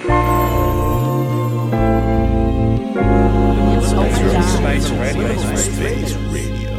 Space Radio. Space Radio. Space Radio.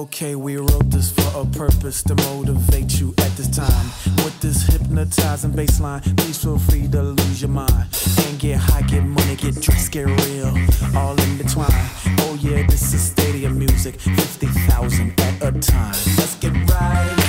Okay, we wrote this for a purpose to motivate you at this time. With this hypnotizing baseline, please feel free to lose your mind. And get high, get money, get dressed, get real. All in between. Oh yeah, this is stadium music. 50,000 at a time. Let's get right.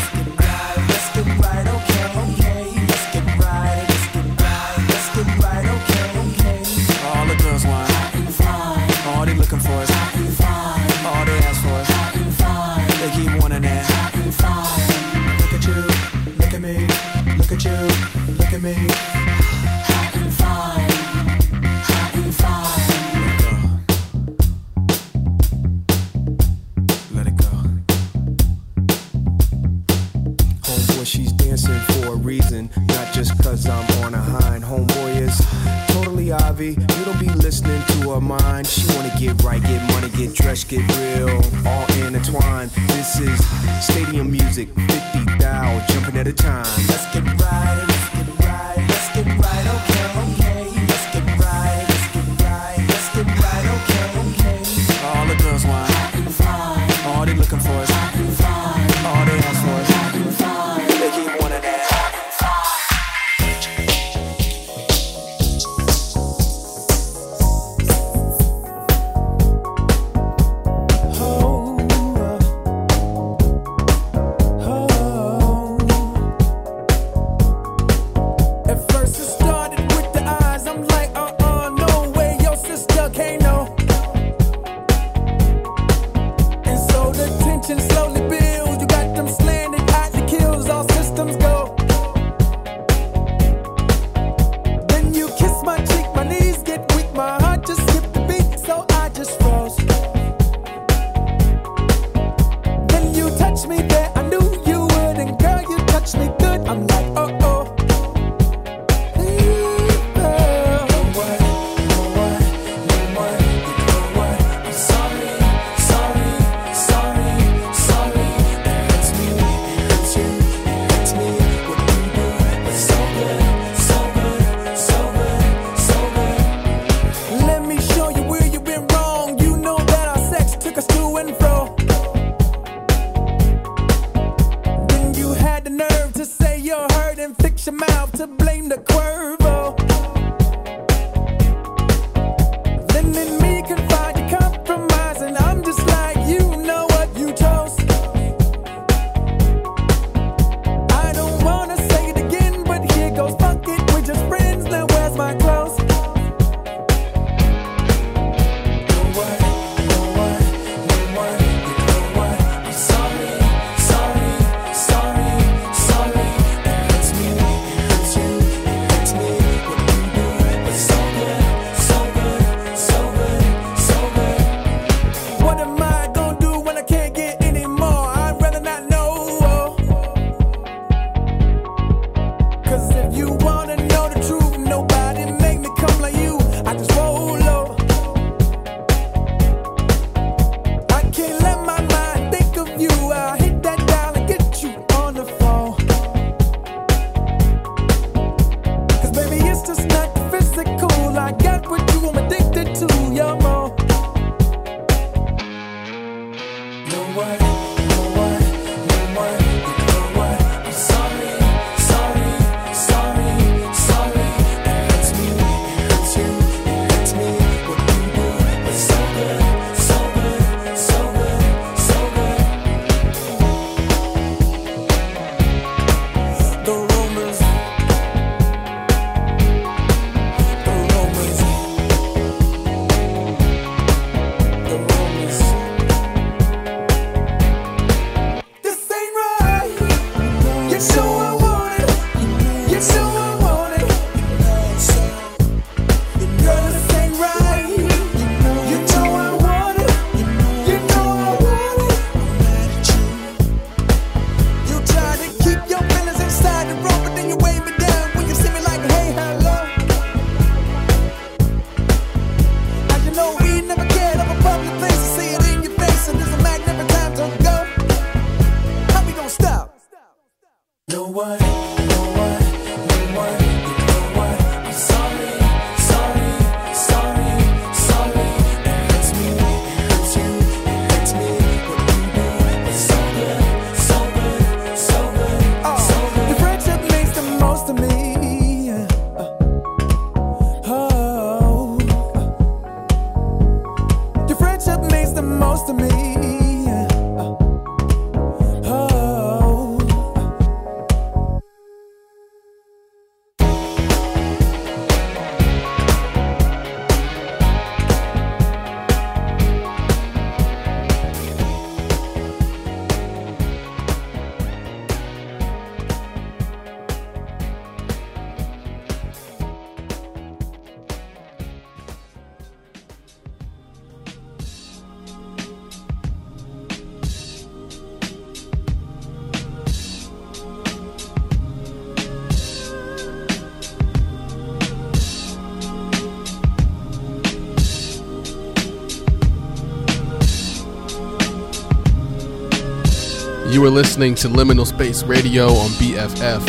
Listening to Liminal Space Radio on BFF.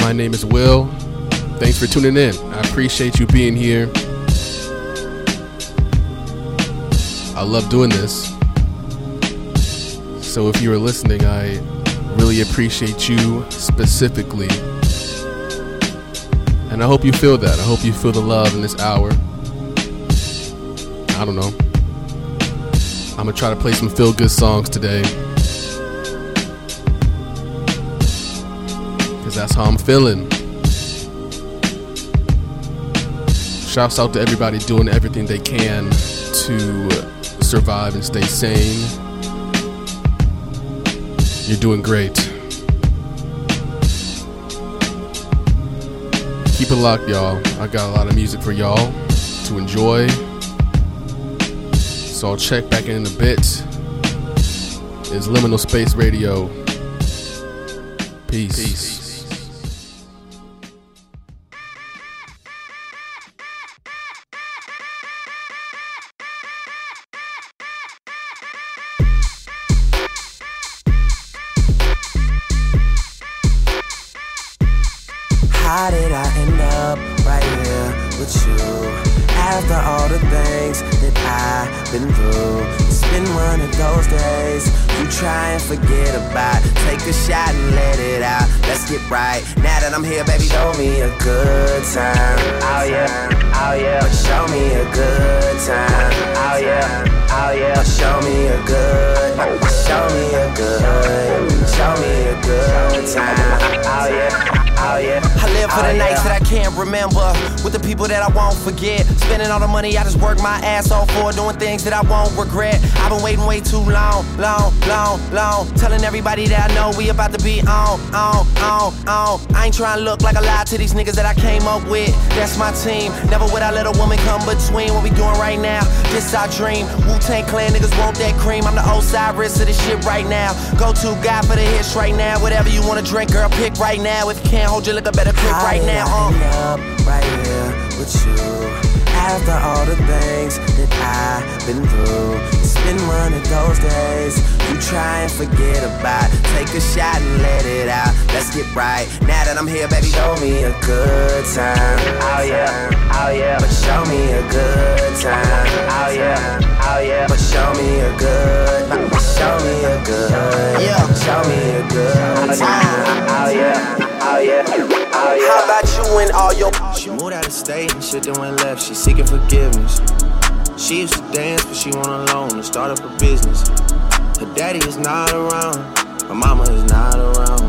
My name is Will. Thanks for tuning in. I appreciate you being here. I love doing this. So if you are listening, I really appreciate you specifically. And I hope you feel that. I hope you feel the love in this hour. I don't know. I'm gonna try to play some feel good songs today. Cause that's how I'm feeling. Shouts out to everybody doing everything they can to survive and stay sane. You're doing great. Keep it locked, y'all. I got a lot of music for y'all to enjoy. So I'll check back in a bit. Is Liminal Space Radio. Peace. Peace. How did I end up right here with you? After all the things that I've been through, it's been one of those days you try and forget about. Take a shot and let it out. Let's get right. Now that I'm here, baby, show me a good time. Oh yeah, oh yeah. Show me a good time. Oh yeah, oh yeah. Show me a good, show me a good, show me a good time. Oh yeah. Oh, yeah. I live for the oh, nights that I can't remember with the people that I won't forget. Spending all the money I just work my ass off for, doing things that I won't regret. I've been waiting way too long, long, long, long. Telling everybody that I know we about to be on, on, on, on. I ain't trying to look like a lie to these niggas that I came up with. That's my team. Never would I let a woman come between what we doing right now. This our dream. Wu Tang Clan niggas want that cream. I'm the Osiris of this shit right now. Go to guy for the hits right now. Whatever you wanna drink, girl, pick right now. If you can't hold your liquor, better pick right now. Uh. up right here with you. After all the things that I've been through, it's been one of those days you try and forget about. Take a shot and let it out. Let's get right. Now that I'm here, baby, show me a good time. Oh yeah, oh yeah. But show me a good time. Oh yeah, oh yeah. But show me a good, show me a good, yeah. Show me a good time. Oh yeah, oh yeah, oh yeah. How about you and all your? She moved out of state and shit then went left. She seeking forgiveness. She used to dance, but she went alone and start up a business. Her daddy is not around, her mama is not around.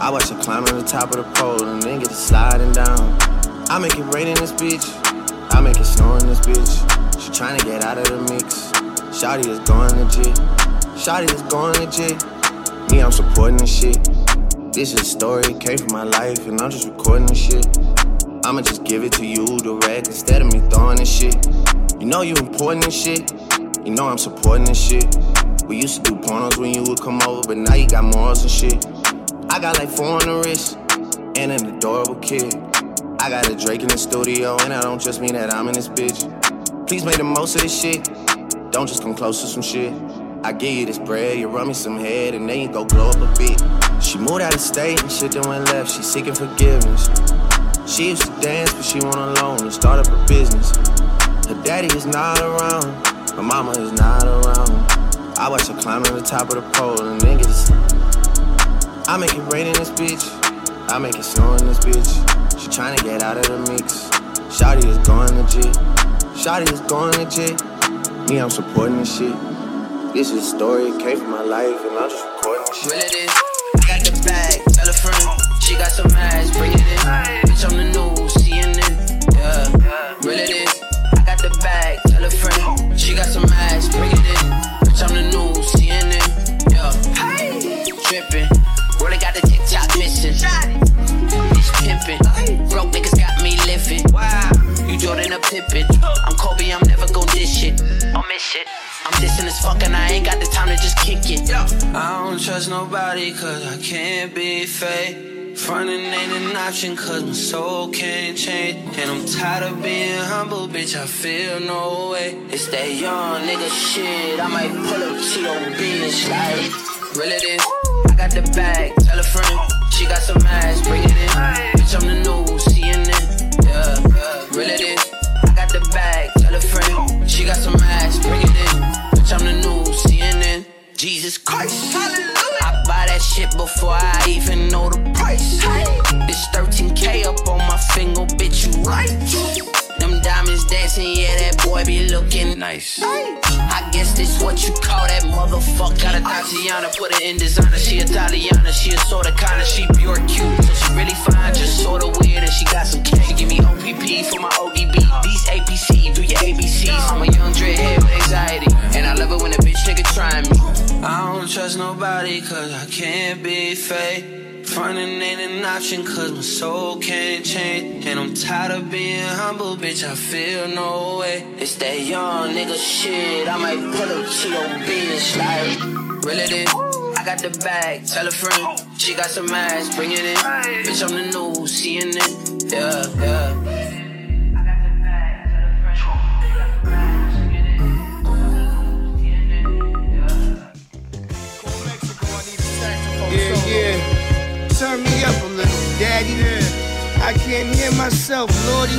I watch her climb to the top of the pole and then get to sliding down. I make it rain in this bitch, I make it snow in this bitch. She to get out of the mix. Shotty is going legit. Shotty is going legit. Me, I'm supporting this shit. This is a story, came from my life, and I'm just recording this shit. I'ma just give it to you direct instead of me throwing this shit. You know you important and shit. You know I'm supporting this shit. We used to do pornos when you would come over, but now you got morals and shit. I got like four on the wrist and an adorable kid. I got a Drake in the studio, and I don't just mean that I'm in this bitch. Please make the most of this shit. Don't just come close to some shit. I give you this bread, you run me some head, and then you go blow up a bit. She moved out of state and shit that went left. She seeking forgiveness. She used to dance, but she went alone and start up a business. Her daddy is not around, her mama is not around. I watch her climb to the top of the pole and niggas. I make it rain in this bitch. I make it snow in this bitch. She tryna get out of the mix. Shotty is going legit. Shotty is going legit. Me, I'm supporting this shit. This is a story, came from my life, and I'm just recording shit. Real it is. I got the bag, tell a friend. She got some ass, bring it in. Bitch, I'm the news, CNN. Yeah, real it is. I got the bag, tell a friend. She got some ass, bring it in. Bitch, I'm the news, CNN. Yeah, trippin'. Really got the TikTok missing. These pimpin'. Broke niggas got me living. Wow, you Jordan a Pippen. I'm Kobe, I'm never gon' dish shit. I'll miss shit. I'm dissing as fuck and I ain't got the time to just kick it. I don't trust nobody cause I can't be fake. Frontin' ain't an option cause my soul can't change. And I'm tired of being humble, bitch, I feel no way. It's that young nigga shit, I might pull up Cheeto beans like Real it is, I got the bag, tell a friend. She got some ass, bring it in. Bitch, I'm the news, CNN. Yeah, yeah, it is. I got the bag, tell a friend. She got some ass, bring it in. Bitch, I'm the news, CNN. Jesus Christ. I buy that shit before I even know the price. This 13K up on my finger, bitch, you right. Them diamonds dancing, yeah, that boy be looking nice. I guess this what you call that motherfucker. Got a Tatiana, put her in designer. She Italiana, she a sorta kinda, she pure cute. So she really fine, just sorta weird, and she got some cash. She give me OPP for my ODB. These APC, do your ABCs. I'm a young dreadhead with anxiety, and I love it when a bitch nigga try me. I don't trust nobody, cause I can't be fake. Frontin' ain't an option cause my soul can't change. And I'm tired of being humble, bitch, I feel no way. It's that young nigga shit, I might pull up Cheeto beans like Real it is, I got the bag, tell a friend. She got some ass, bring it in. Bitch, I'm the news, CNN. Yeah, yeah. Yeah, yeah. Turn me up a little, daddy. I can't hear myself, Lordy.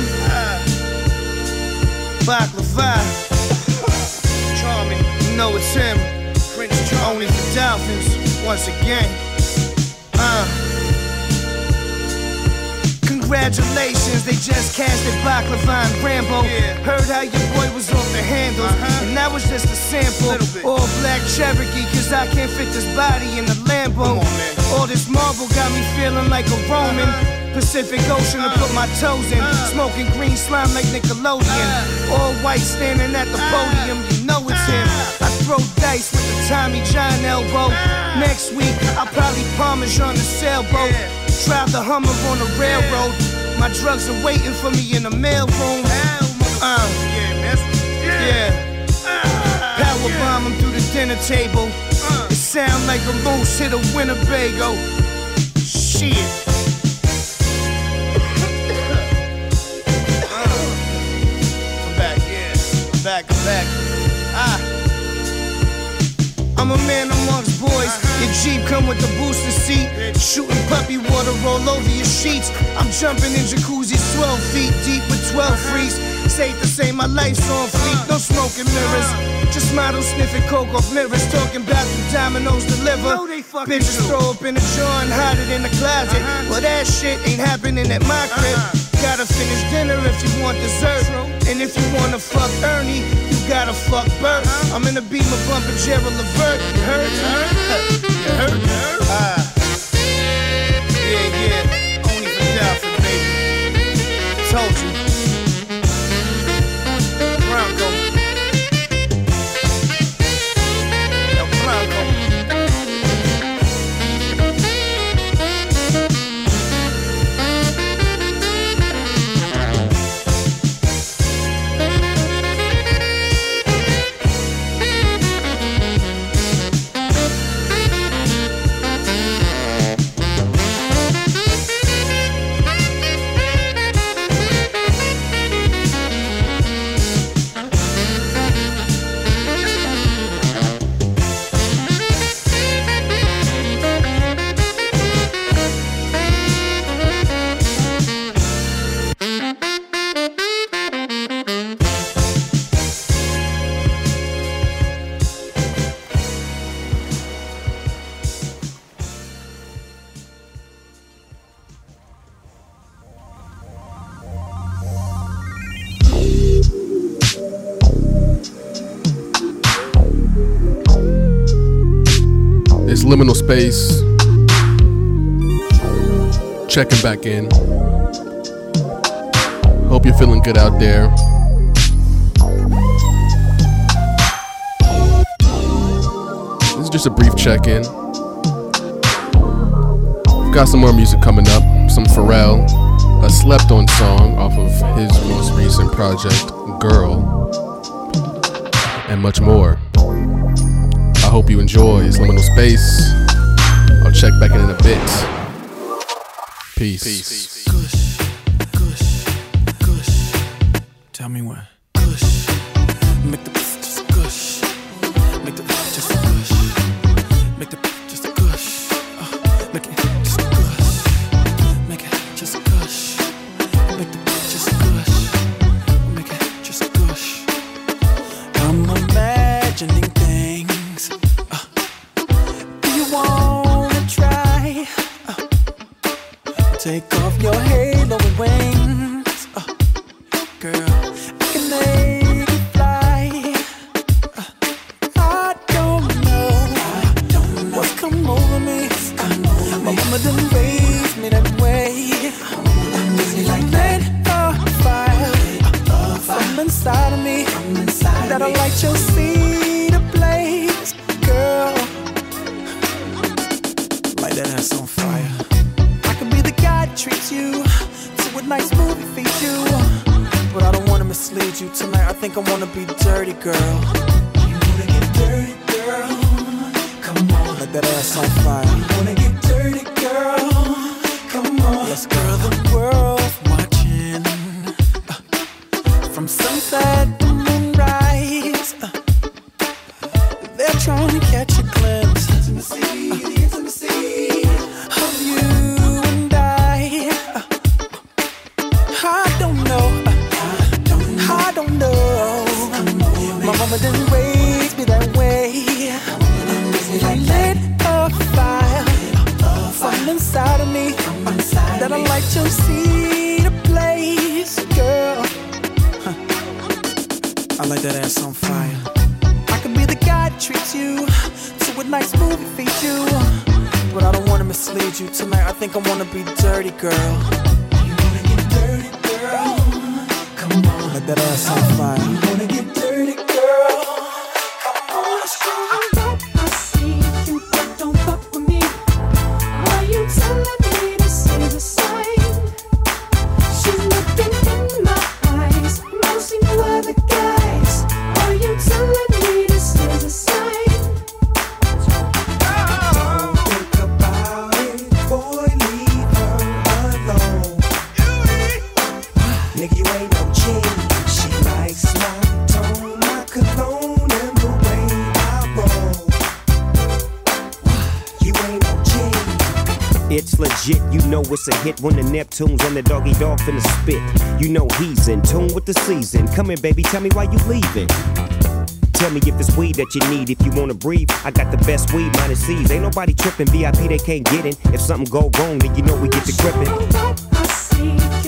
Baklava. Charming. You know it's him. Prince Charming. Only for Dolphins, once again. Uh. Congratulations, they just casted Baklava and Rambo. Heard how your boy was off the handles, and that was just a sample. All black Cherokee, cause I can't fit this body in the Lambo. All this marble got me feeling like a Roman. Pacific Ocean to put my toes in. Smoking green slime like Nickelodeon. All white standing at the podium, you know it's him. I throw dice with the Tommy John elbow. Next week, I'll probably Parmesan the sailboat. Drive the Hummer on the railroad. My drugs are waiting for me in the mailroom. Uh, yeah. Power bomb him through the dinner table. Sound like a moose hit a Winnebago. Shit. I'm a man amongst boys. Your Jeep come with the booster seat. Shooting puppy water all over your sheets. I'm jumping in jacuzzis 12 feet deep with 12 freaks. Safe to say my life's on fleek. No smoking mirrors. Just models sniffing coke off mirrors. Talking about the dominoes deliver. Bitches throw up in the jar and hide it in the closet. Well, that shit ain't happening at my crib. Gotta finish dinner if you want dessert. And if you wanna fuck Ernie, you gotta fuck Bert. I'm in the beamer bumping Gerald Levert. You heard? You heard? You heard? You heard? Liminal space. Checking back in. Hope you're feeling good out there. This is just a brief check in. Got some more music coming up. Some Pharrell, a slept on song off of his most recent project, Girl, and much more. Hope you enjoy. It's liminal space. I'll check back in in a bit. Peace. Peace. Gush, gush, gush. Tell me when. Mislead you tonight. I think I wanna be dirty, girl. You wanna get dirty, girl? Come on, let that ass on fire. It's a hit when the Neptunes and the doggy dog finna spit. You know he's in tune with the season. Come here, baby, tell me why you leaving. Tell me if it's weed that you need. If you wanna breathe, I got the best weed, minus C's. Ain't nobody tripping, VIP they can't get in. If something go wrong, then you know we get the gripping.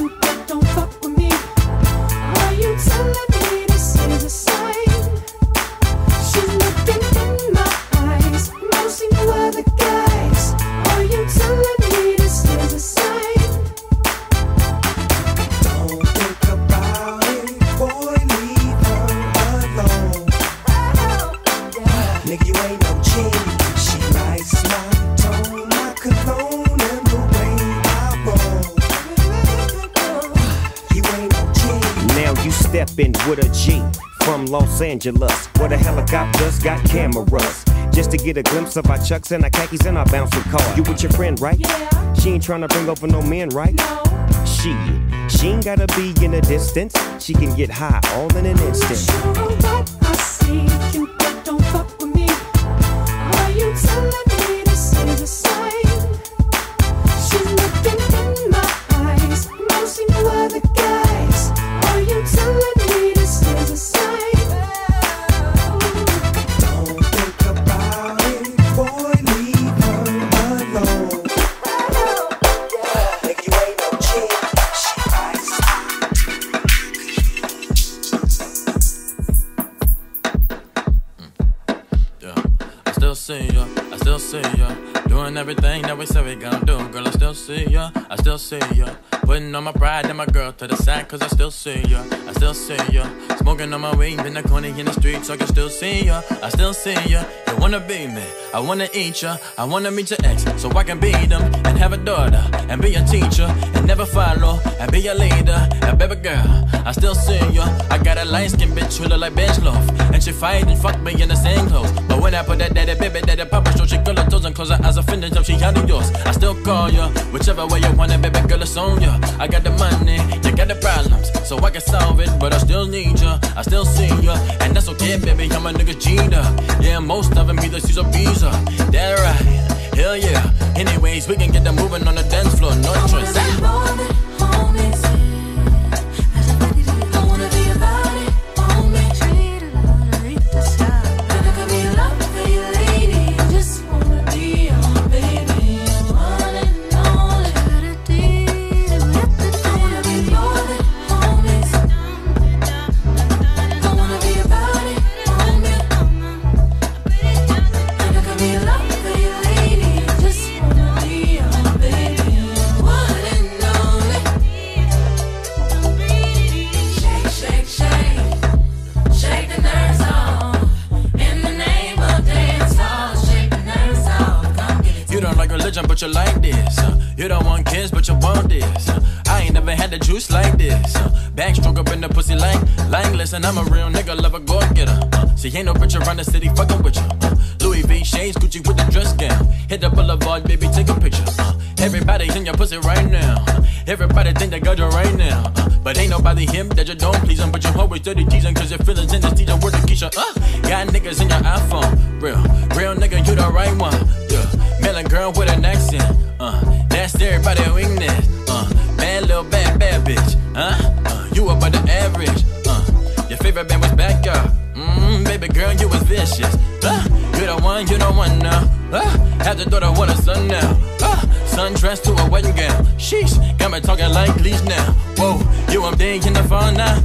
Los Angeles, where the helicopters got cameras. Just to get a glimpse of our chucks and our khakis and our bouncing car. You with your friend, right? Yeah. She ain't trying to bring over no men, right? No. She, she ain't gotta be in the distance. She can get high all in an instant. Sure what I see you, don't fuck with me. Are you telling me this is a sign? Everything that we said we gonna do, girl, I still see ya. I still see ya. Putting on my pride and my girl to the side, cause I still see ya. I still see ya. Smoking on my weed in the corner in the street, so I can still see ya. I still see ya. You wanna be me, I wanna eat ya. I wanna meet your ex, so I can beat them and have a daughter and be a teacher and never follow and be a leader. And baby girl, I still see ya. I got a light skin bitch who look like bench loaf, and she fight and fuck me in the same clothes. But when I put that daddy baby daddy papa show, she girl her toes and close her eyes offended till she out of yours. I still call ya, whichever way you want it, baby girl, it's on ya. I got the money, you got the problems, so I can solve it, but I still need ya. I still see ya, and that's okay, baby. I'm a nigga cheater. Yeah, most of them either or B's. uh, That right, hell yeah. Anyways, we can get them moving on the dance floor, no choice. Talking like leash now. Whoa, you I'm in the phone now.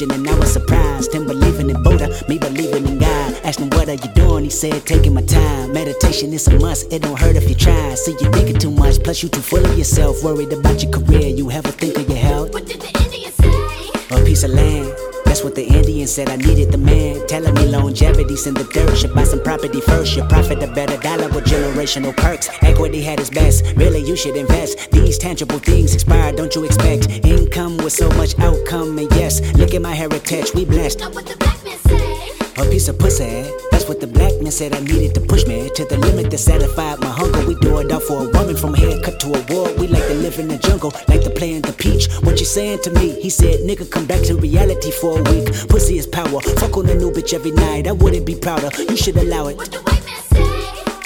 Religion, and I was surprised. Him believing in Buddha, me believing in God. Asked him what are you doing? He said taking my time. Meditation is a must. It don't hurt if you try. See you thinking too much, plus you too full of yourself. Worried about your career, you ever think of your health? What did the Indian say? A piece of land. That's what the Indian said. I needed the man telling me longevity's in the dirt. Should buy some property first. Your profit a better dollar with generational perks. Equity had its best. Really, you should invest. These tangible things expire. Don't you expect income with so much outcome? And yes, look at my heritage. We blessed. What the black man say? A piece of pussy. What the black man said. I needed to push me to the limit that satisfied my hunger. We do it all for a woman from a haircut to a war. We like to live in the jungle, like to play in the peach. What you saying to me? He said, nigga, come back to reality for a week. Pussy is power. Fuck on a new bitch every night. I wouldn't be prouder. You should allow it.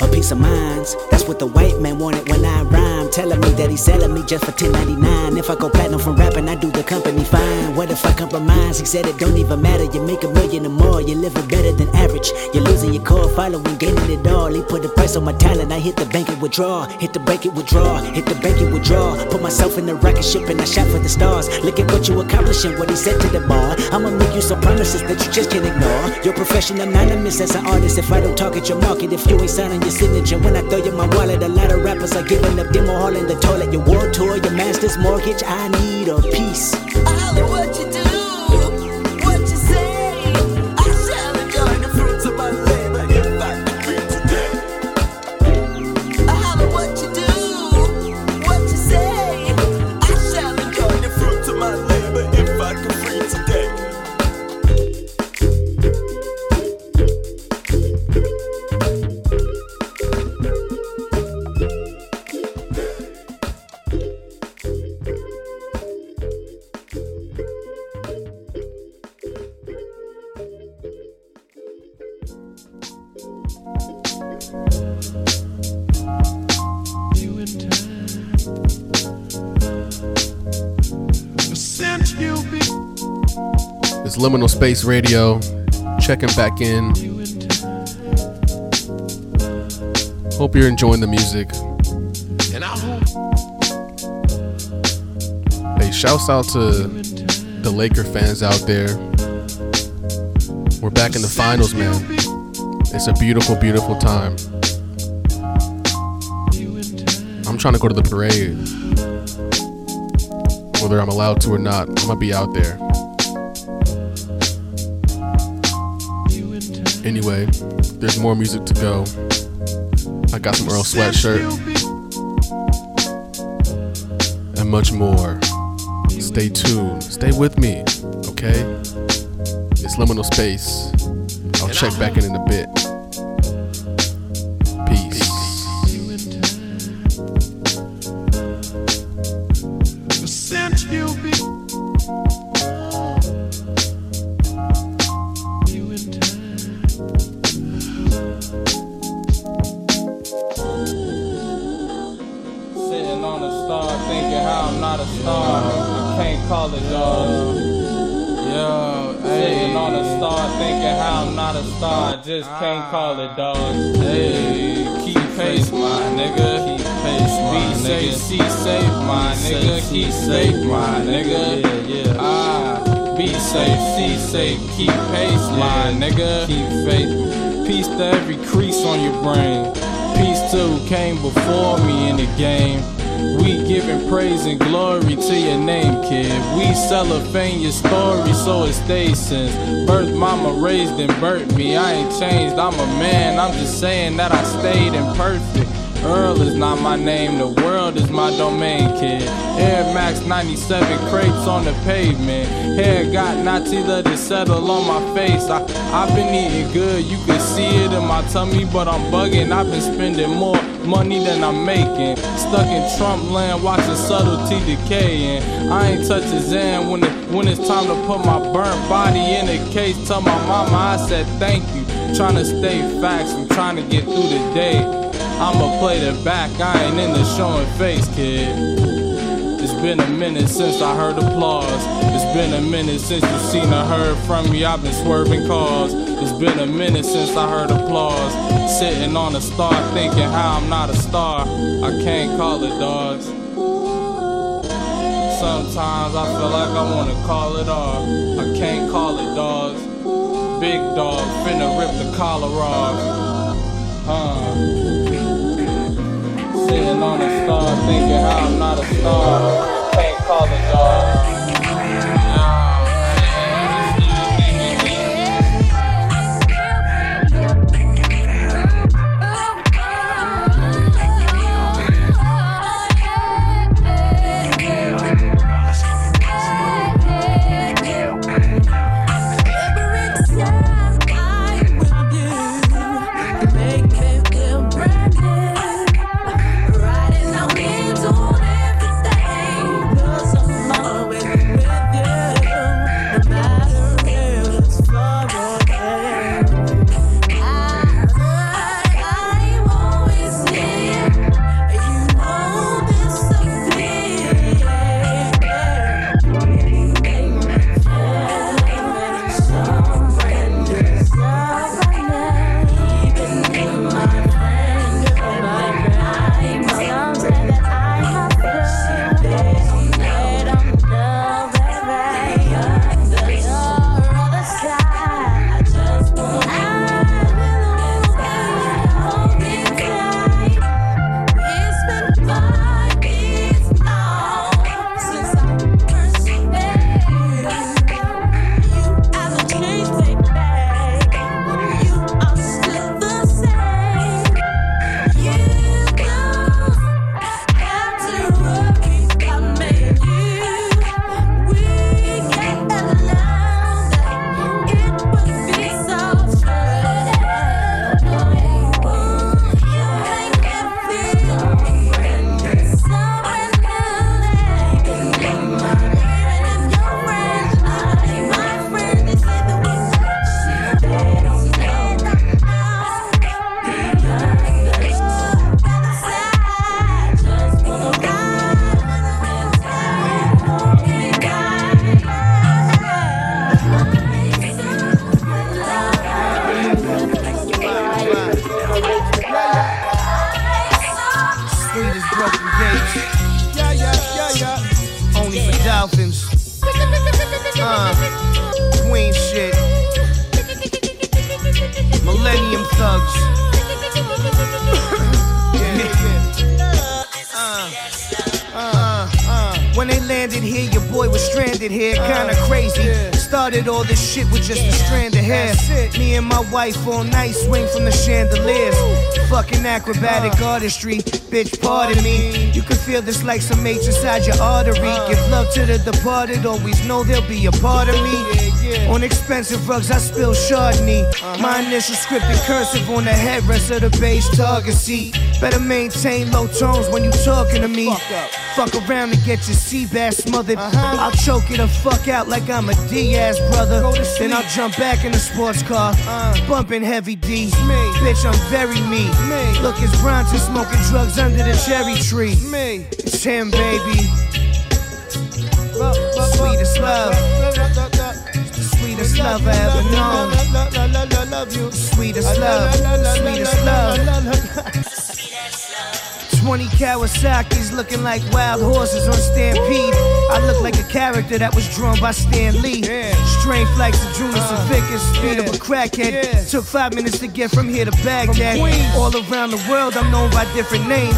A piece of minds. That's what the white man wanted when I Telling me that he's selling me just for 10.99. If I go platinum from rapping, I do the company fine. What if I compromise? He said it don't even matter. You make a million or more. You're living better than average. You're losing your core following, gaining it all. He put a price on my talent. I hit the bank and withdraw. Hit the bank and withdraw. Hit the bank and withdraw. Put myself in the rocket ship and I shot for the stars. Look at what you accomplishing. What he said to the bar. I'ma make you some promises that you just can't ignore. Your profession anonymous as an artist. If I don't talk at your market, if you ain't signing your signature, when I throw you my wallet, a lot of rappers are giving up demo all in the toilet. Your world tour, your master's mortgage. I need a piece. Space Radio. Checking back in. Hope you're enjoying the music. And I hope Hey, shouts out to the Laker fans out there. We're back in the finals, man. It's a beautiful, beautiful time. I'm trying to go to the parade. Whether I'm allowed to or not, I'm gonna be out there. More music to go. I got some Earl Sweatshirt and much more. Stay tuned. Stay with me, okay? It's liminal space. I'll check back in in a bit. Peace. Safe, my nigga. Yeah, yeah. Ah, be safe, see safe, keep pace, my nigga. Keep faith. Peace to every crease on your brain. Peace to who came before me in the game. We giving praise and glory to your name, kid. We cellophane your story so it stays since birth. Mama raised and birthed me. I ain't changed. I'm a man. I'm just saying that I stayed imperfect. Earl is not my name, the world is my domain, kid. Air Max 97 crates on the pavement. Hair got Natila to settle on my face. I, I've been eating good, you can see it in my tummy, but I'm bugging. I've been spending more money than I'm making. Stuck in Trump land, watching subtlety decaying. I ain't touching Zen when, it, when it's time to put my burnt body in a case. Tell my mama I said thank you. Trying to stay facts, I'm trying to get through the day. I'ma play the back, I ain't into showing face, kid. It's been a minute since I heard applause. It's been a minute since you seen or heard from me. I've been swerving cars. It's been a minute since I heard applause. Sitting on a star, thinking how I'm not a star. I can't call it dogs. Sometimes I feel like I wanna call it off. I can't call it dogs. Big dog, finna rip the collar off. Huh. Sitting on a star, thinking how I'm not a star. Can't call it dog. Artistry, bitch, pardon me. You can feel this like some H inside your artery. Uh. Give love to the departed, always know there'll be a part of me. On expensive rugs, I spill Chardonnay. My uh-huh. initial script in cursive on the headrest of the bass target seat. Better maintain low tones when you talking to me. Fuck around and get your sea bass smothered. I'll choke you the fuck out like I'm a Diaz brother. Then I'll jump back in the sports car, bumping Heavy D. Bitch, I'm very me. Look, it's Bronson smoking drugs under the cherry tree. Me. It's him, baby. Sweetest love. Sweetest love I ever known. Sweetest love. Sweetest love. 20 Kawasaki's looking like wild horses on Stampede. I look like a character that was drawn by Stan Lee. Strength like Sejunas and Vickers, speed of a crackhead. Took five minutes to get from here to Baghdad. All around the world, I'm known by different names.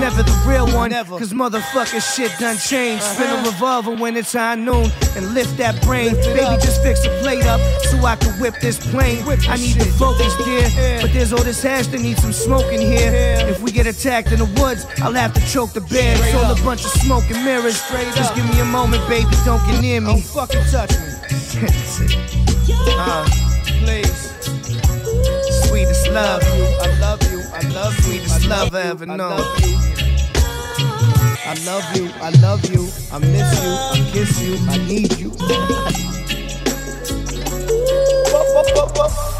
Never the real one, cause motherfucker shit done changed. Spin a revolver when it's high noon and lift that brain. Baby, just fix the plate up so I can whip this plane. I need to focus, dear. But there's all this hash that needs some smoke in here. If we get attacked in the woods, I'll have to choke the bear. It's all a bunch of smoke and mirrors. Just give me a moment, baby, don't get near me. Don't fucking touch me. uh, please. Sweetest love. I love you. I love you. Sweetest love I ever known. I love you. I love you. I miss you. I kiss you. I need you.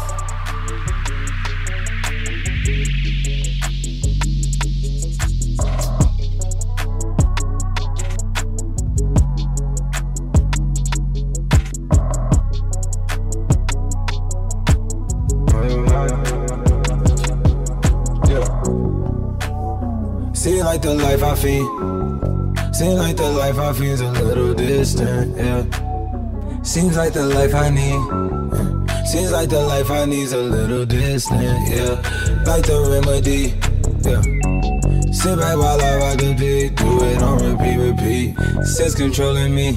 like the life I feed. Seems like the life I feed's a little distant, yeah. Seems like the life I need. Seems like the life I need's a little distant, yeah. Like the remedy, yeah. Sit back while I rock the beat, do it on repeat, repeat. Sense controlling me,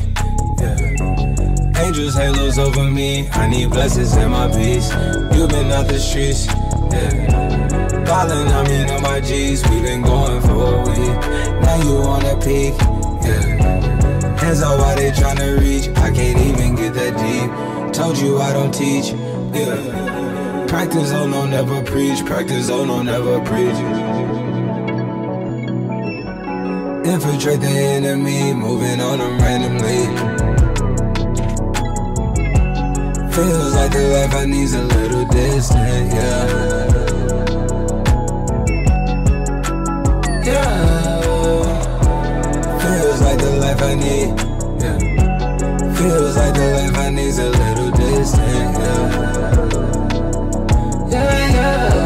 yeah. Angels, halos over me. I need blessings in my peace. You've been out the streets, yeah. Ballin', I mean, on my G's. we been going for a week. Now you on a peak, yeah. Hands out why they tryna reach. I can't even get that deep. Told you I don't teach, yeah. Practice, oh no, never preach. Practice, oh no, never preach. Infiltrate the enemy, moving on them randomly. Feels like the life I need's a little distant, yeah. Feels like the life I need, yeah. Feels like the life I need's a little distant, yeah. Yeah, yeah.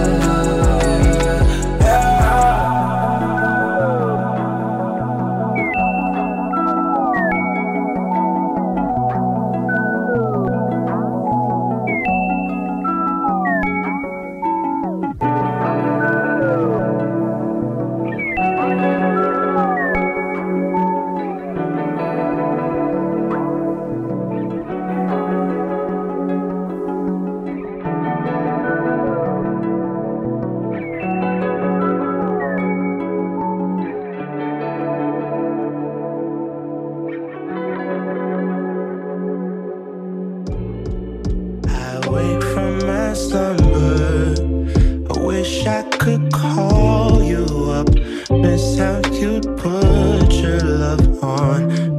Miss how you'd put your love on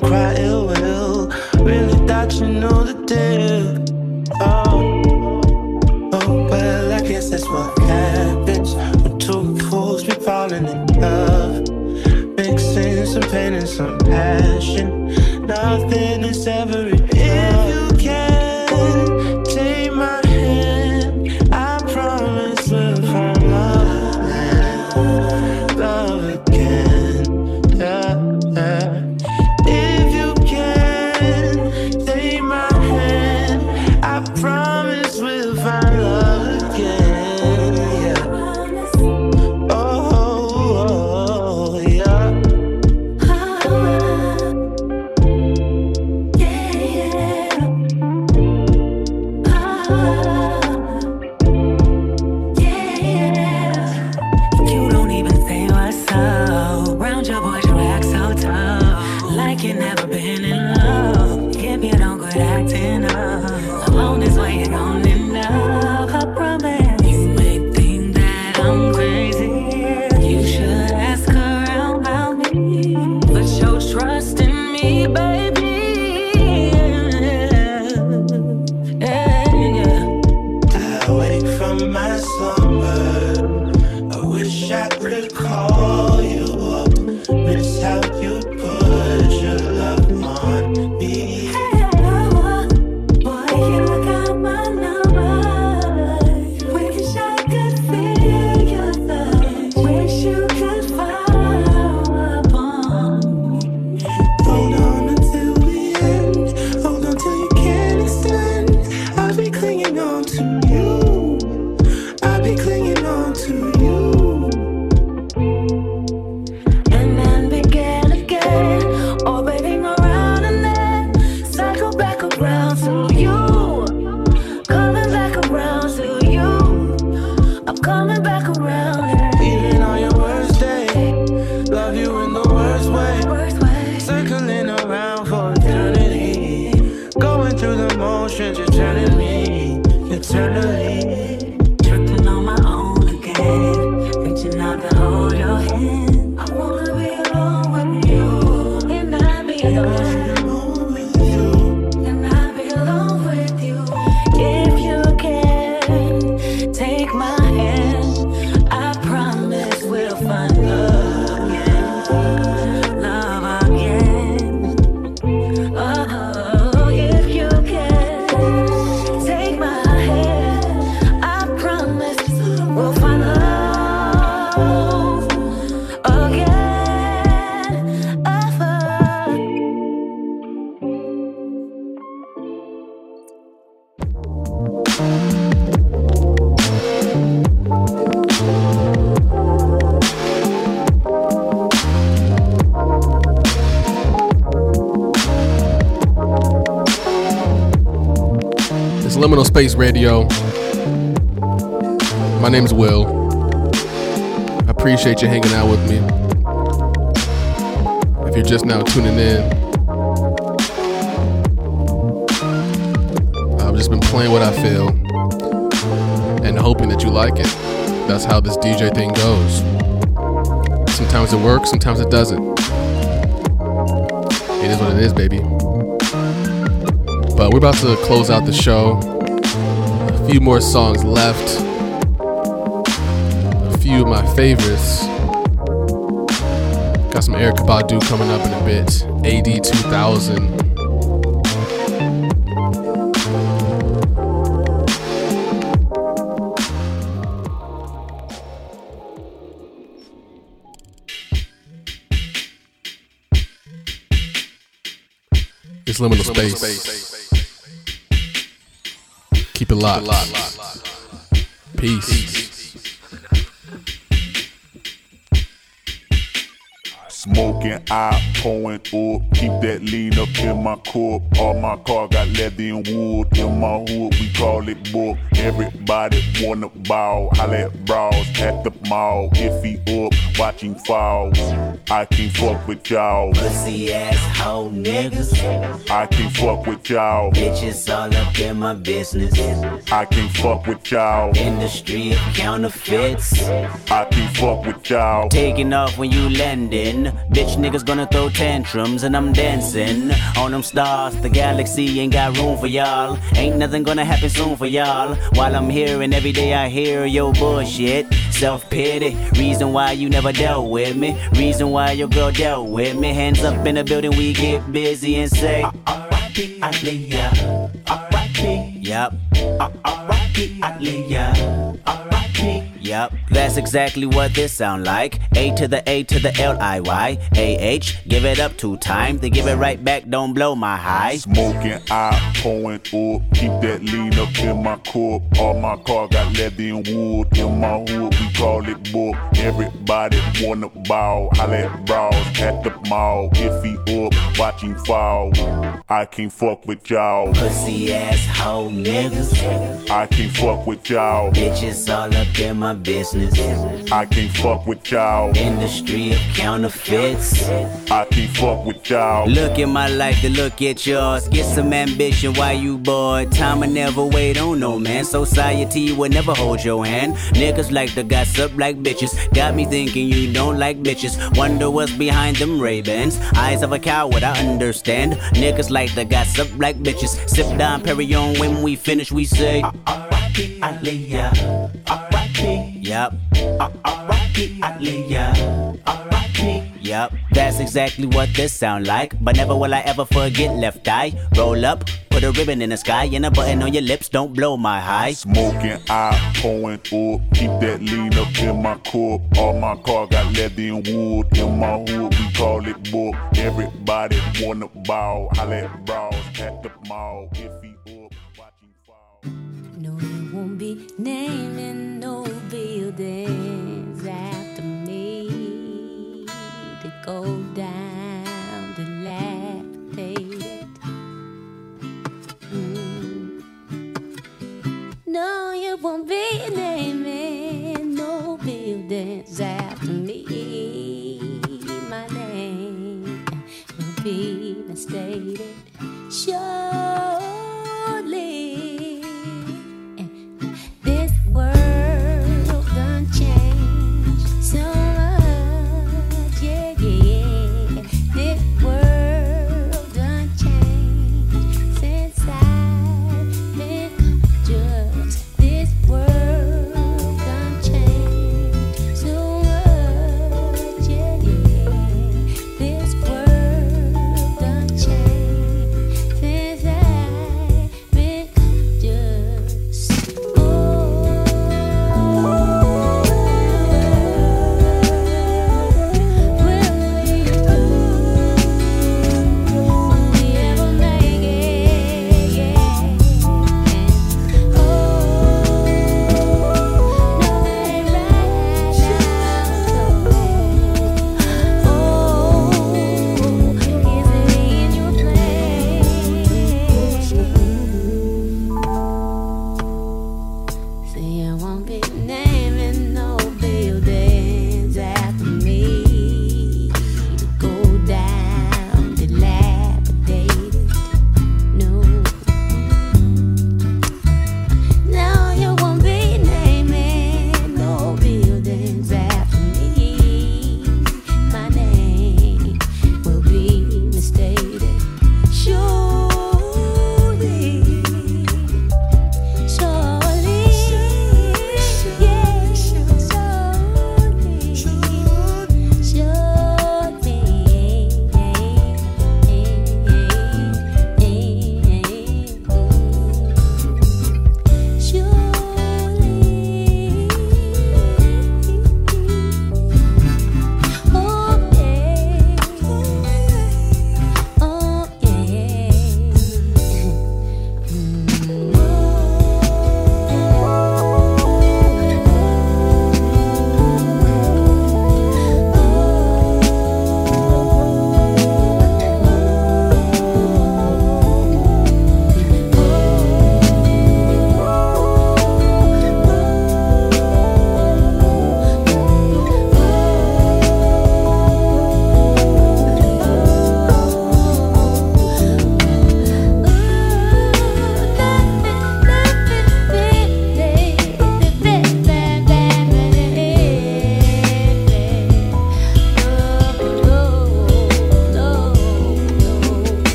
wanna cry ill will. Really thought you know the deal. Liminal Space Radio. My name's Will. I appreciate you hanging out with me. If you're just now tuning in, I've just been playing what I feel and hoping that you like it. That's how this DJ thing goes. Sometimes it works, sometimes it doesn't. It is what it is, baby. But we're about to close out the show. Few more songs left. A few of my favorites. Got some Erykah Badu coming up in a bit. AD 2000. It's liminal space. Keep it locked. Peace. Smoking, I pouring up. Keep that lean up in my cup. All my car got leather and wood. In my hood, we call it book. Everybody wanna ball. I let bras at the mall. If he up, watching falls. I can't fuck with y'all. Pussy ass hoe niggas. I can't fuck with y'all. Bitches all up in my business. I can't fuck with y'all. Industry of counterfeits. I can't fuck with y'all. Taking off when you landing. Bitch niggas gonna throw tantrums and I'm dancing on them stars. The galaxy ain't got room for y'all. Ain't nothing gonna happen soon for y'all. While I'm here and every day I hear your bullshit. Self pity. Reason why you never dealt with me. Reason why your girl dealt with me. Hands up in the building, we get busy and say. R.I.P. Aaliyah. R.I.P. Yup. R.I.P. Aaliyah. R.I.P. Yup, that's exactly what this sound like. A to the A to the L I Y A H. Give it up two times, then give it right back. Don't blow my high. Smoking, I pouring up. Keep that lean up in my cup. All my car got leather and wood. In my hood, we call it book. Everybody wanna ball. I let bras at the mall. If he up, watching fall. I can't fuck with y'all. Pussy ass hoe niggas. I can't fuck with y'all. Bitches all up in my business. I can't fuck with y'all. Industry of counterfeits. I can't fuck with y'all. Look at my life to look at yours. Get some ambition while you bored. Time will never wait on no man. Society will never hold your hand. Niggas like to gossip like bitches. Got me thinking you don't like bitches. Wonder what's behind them Ray-Bans. Eyes of a coward, I understand. Niggas like to gossip like bitches. Sip Dom Perignon when we finish, we say. R.I.P. Aaliyah. R.I.P. Yup. R.I.P. R.I.P. Aaliyah. R.I.P. Yup, that's exactly what this sound like. But never will I ever forget left eye. Roll up, put a ribbon in the sky, and a button on your lips. Don't blow my high. Smoking, eye pouring up. Keep that lean up in my cup. All my car got leather and wood. In my hood, we call it book. Everybody wanna ball. I let brawls at the mall. If he up, watching fall. No, you won't be naming no buildings after me to go down dilapidated. Mm. No, you won't be naming no buildings after me. My name will be misstated. Surely.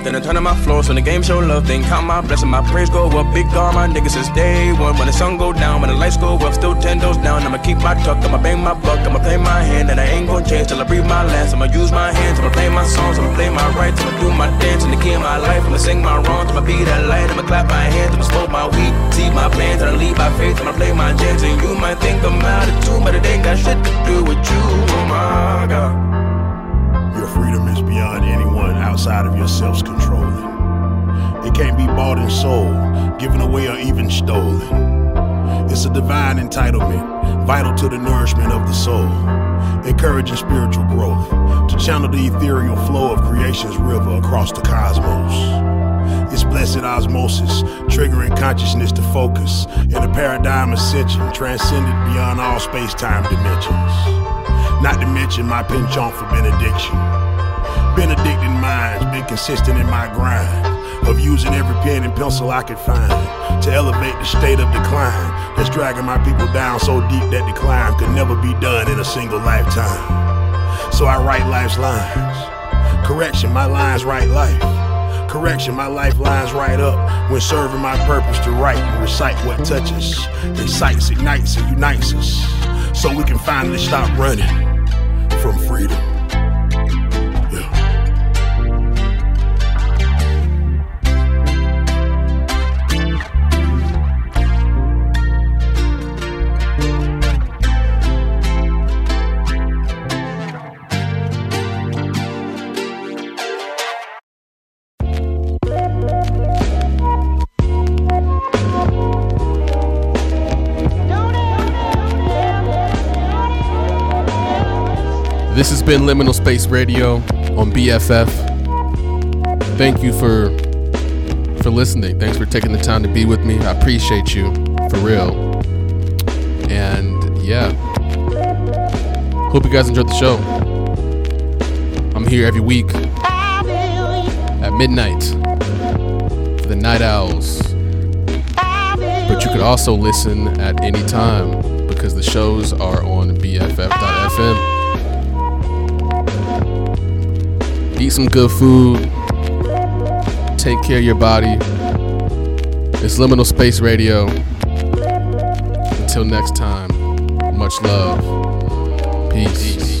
Up. Then I turn on my floor. So the game show love. Then count my blessing. My praise go up. Big all my niggas since day one. When the sun go down, when the lights go up, still ten toes down. I'ma keep my tuck. I'ma bang my buck. I'ma play my hand. And I ain't gonna change till I breathe my last. I'ma use my hands. I'ma play my songs. I'ma play my rights. I'ma do my dance. And the key of my life. I'ma sing my wrongs. I'ma be that light. I'ma clap my hands. I'ma smoke my weed. See my plans. and I'ma lead by faith. I'ma play my jams. And you might think I'm out of tune, but it ain't got shit to do with you. Oh my god. Outside of yourself's controlling. It can't be bought and sold, given away, or even stolen. It's a divine entitlement, vital to the nourishment of the soul, encouraging spiritual growth, to channel the ethereal flow of creation's river across the cosmos. It's blessed osmosis, triggering consciousness to focus in a paradigm ascension, transcended beyond all space time dimensions. Not to mention my penchant for benediction. Benedictine minds, been consistent in my grind of using every pen and pencil I could find to elevate the state of decline that's dragging my people down so deep that the climb could never be done in a single lifetime. So I write life's lines. Correction, my lines write life. Correction, my life lines right up when serving my purpose to write and recite what touches, incites, ignites, and unites us so we can finally stop running from freedom. This has been Liminal Space Radio on BFF. Thank you for for listening. Thanks for taking the time to be with me. I appreciate you for real. And yeah. Hope you guys enjoyed the show. I'm here every week at midnight for the Night Owls. But you could also listen at any time because the shows are on BFF.fm. Eat some good food. Take care of your body. It's Liminal Space Radio. Until next time, much love. Peace.